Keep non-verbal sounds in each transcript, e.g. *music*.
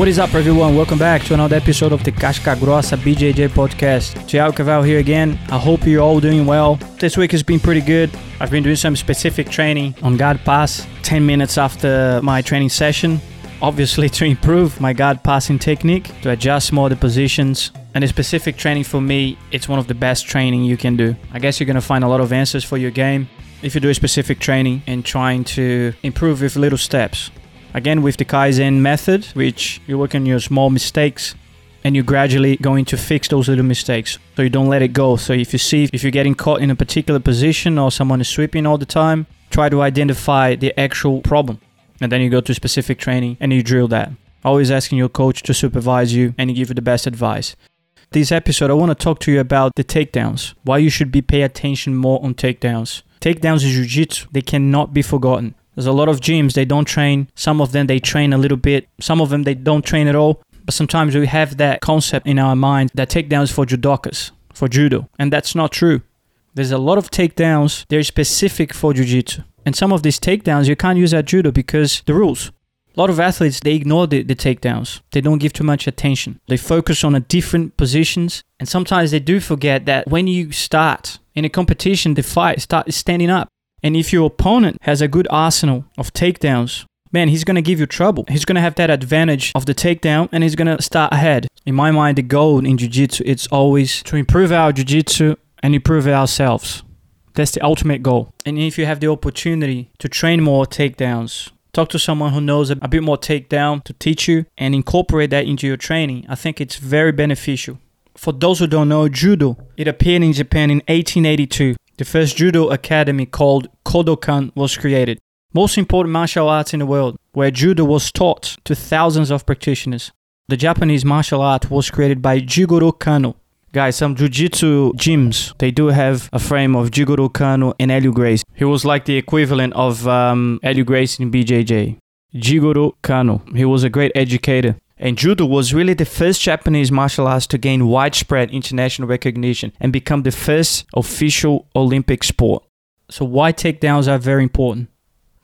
What is up, everyone? Welcome back to another episode of the Casca Grossa BJJ podcast. Thiago Caval here again. I hope you're all doing well. This week has been pretty good. I've been doing some specific training on guard pass 10 minutes after my training session. Obviously, *laughs* to improve my guard passing technique, to adjust more the positions. And the specific training for me, it's one of the best training you can do. I guess you're gonna find a lot of answers for your game if you do a specific training and trying to improve with little steps. Again, with the Kaizen method, which you work on your small mistakes and you're gradually going to fix those little mistakes. So you don't let it go. So if you see if you're getting caught in a particular position or someone is sweeping all the time, try to identify the actual problem. And then you go to specific training and you drill that. Always asking your coach to supervise you and give you the best advice. This episode, I want to talk to you about the takedowns. Why you should be pay attention more on takedowns. Takedowns in jiu-jitsu, they cannot be forgotten. There's a lot of gyms they don't train. Some of them they train a little bit. Some of them they don't train at all. But sometimes we have that concept in our mind that takedowns for judokas, for judo, and that's not true. There's a lot of takedowns they're specific for jiu-jitsu. And some of these takedowns you can't use at judo because the rules. A lot of athletes they ignore the, the takedowns. They don't give too much attention. They focus on a different positions and sometimes they do forget that when you start in a competition, the fight start standing up. And if your opponent has a good arsenal of takedowns, man, he's going to give you trouble. He's going to have that advantage of the takedown and he's going to start ahead. In my mind, the goal in jiu-jitsu it's always to improve our jiu-jitsu and improve ourselves. That's the ultimate goal. And if you have the opportunity to train more takedowns, talk to someone who knows a bit more takedown to teach you and incorporate that into your training, I think it's very beneficial. For those who don't know, judo, it appeared in Japan in 1882. The first judo academy called Kodokan was created. Most important martial arts in the world, where judo was taught to thousands of practitioners. The Japanese martial art was created by Jigoro Kano. Guys, some jiu-jitsu gyms, they do have a frame of Jigoro Kano and Helio Gracie. He was like the equivalent of um, Helio Gracie in BJJ. Jigoro Kano. He was a great educator. And judo was really the first Japanese martial arts to gain widespread international recognition and become the first official Olympic sport. So why takedowns are very important.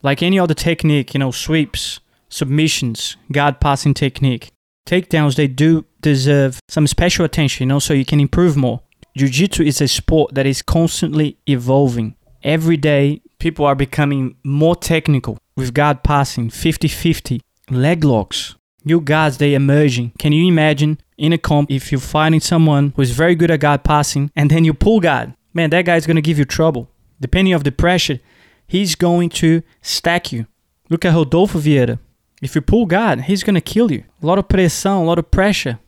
Like any other technique, you know, sweeps, submissions, guard passing technique. Takedowns they do deserve some special attention, you know, so you can improve more. Jiu-jitsu is a sport that is constantly evolving. Every day people are becoming more technical with guard passing, 50-50, leg locks, new guards they emerging. Can you imagine in a comp if you're fighting someone who is very good at guard passing and then you pull guard? Man, that guy's gonna give you trouble. Depending of the pressure, he's going to stack you. Look at Rodolfo Vieira. If you pull guard, he's gonna kill you. A lot of pressão, a lot of pressure.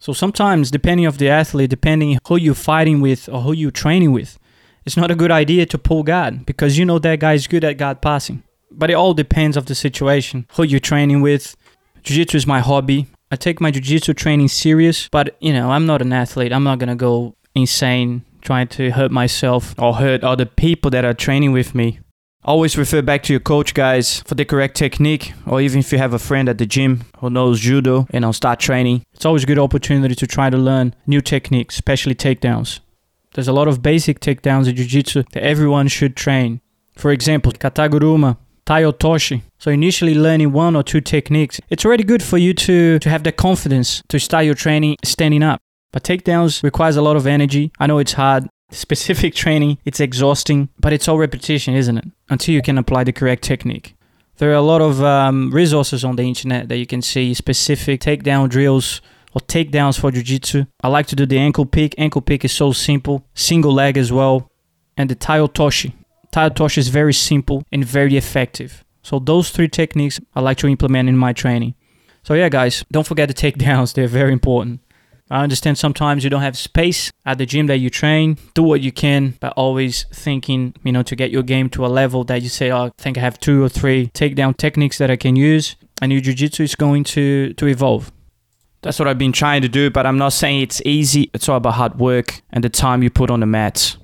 So sometimes, depending of the athlete, depending who you're fighting with or who you're training with, it's not a good idea to pull guard because you know that guy is good at guard passing. But it all depends of the situation, who you're training with, Jiu-jitsu is my hobby. I take my jiu-jitsu training serious, but you know, I'm not an athlete. I'm not going to go insane trying to hurt myself or hurt other people that are training with me. Always refer back to your coach, guys, for the correct technique, or even if you have a friend at the gym who knows judo and I'll start training. It's always a good opportunity to try to learn new techniques, especially takedowns. There's a lot of basic takedowns in jiu-jitsu that everyone should train. For example, kataguruma, tai otoshi. So initially learning one or two techniques, it's already good for you to, to have the confidence to start your training standing up. But takedowns requires a lot of energy. I know it's hard. *laughs* Specific training, it's exhausting, but it's all repetition, isn't it? Until you can apply the correct technique. There are a lot of um, resources on the internet that you can see specific takedown drills or takedowns for jiu-jitsu. I like to do the ankle pick. Ankle pick is so simple. Single leg as well. And the tai otoshi. Tai is very simple and very effective. So those three techniques I like to implement in my training. So yeah, guys, don't forget the takedowns. *laughs* They're very important. I understand sometimes you don't have space at the gym that you train. Do what you can, but always thinking, you know, to get your game to a level that you say, oh, I think I have two or three takedown techniques that I can use, and your jiu-jitsu is going to to evolve. That's what I've been trying to do, but I'm not saying it's easy. It's all about hard work and the time you put on the mats.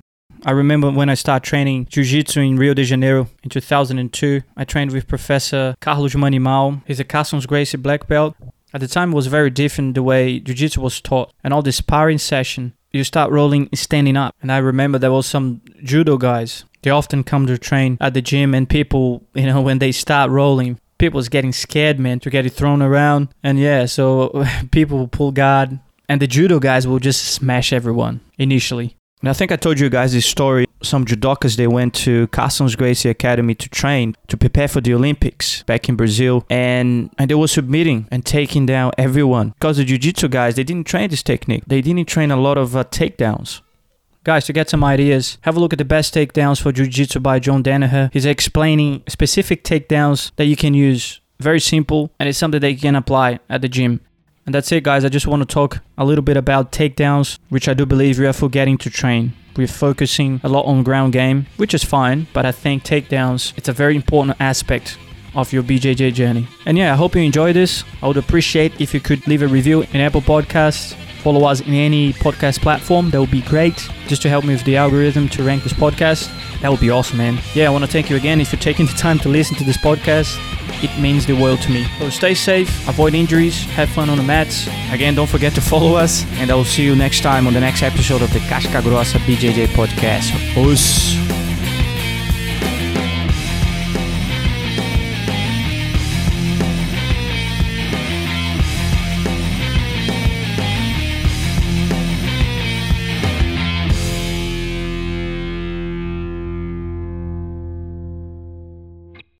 I remember when I started training jiu-jitsu in Rio de Janeiro in 2002. I trained with Professor Carlos Manimal. He's a Carlson's Gracie black belt. At the time, it was very different the way jiu-jitsu was taught. And all the sparring session, you start rolling standing up. And I remember there was some judo guys. They often come to train at the gym and people, you know, *laughs* when they start rolling, people getting scared, man, to get it thrown around. And yeah, so *laughs* people will pull guard, and the judo guys will just smash everyone initially. And I think I told you guys this story. Some judokas they went to Carlson's Gracie Academy to train to prepare for the Olympics back in Brazil, and and they were submitting and taking down everyone. Because the jiu-jitsu guys they didn't train this technique. They didn't train a lot of uh, takedowns. Guys, to get some ideas, have a look at the best takedowns for Jiu-Jitsu by John Danaher. He's explaining specific takedowns that you can use. Very simple, and it's something that you can apply at the gym. And that's it, guys. I just want to talk a little bit about takedowns, which I do believe we are forgetting to train. We're focusing a lot on ground game, which is fine, but I think takedowns, it's a very important aspect of your BJJ journey. And yeah, I hope you enjoy this. I would appreciate if you could leave a review in Apple Podcasts follow us in any podcast platform. That would be great. Just to help me with the algorithm to rank this podcast. That would be awesome, man. Yeah, I want to thank you again if you're taking the time to listen to this podcast. It means the world to me. So stay safe, avoid injuries, have fun on the mats. Again, don't forget to follow us, and I will see you next time on the next episode of the Casca Grossa BJJ podcast. Os.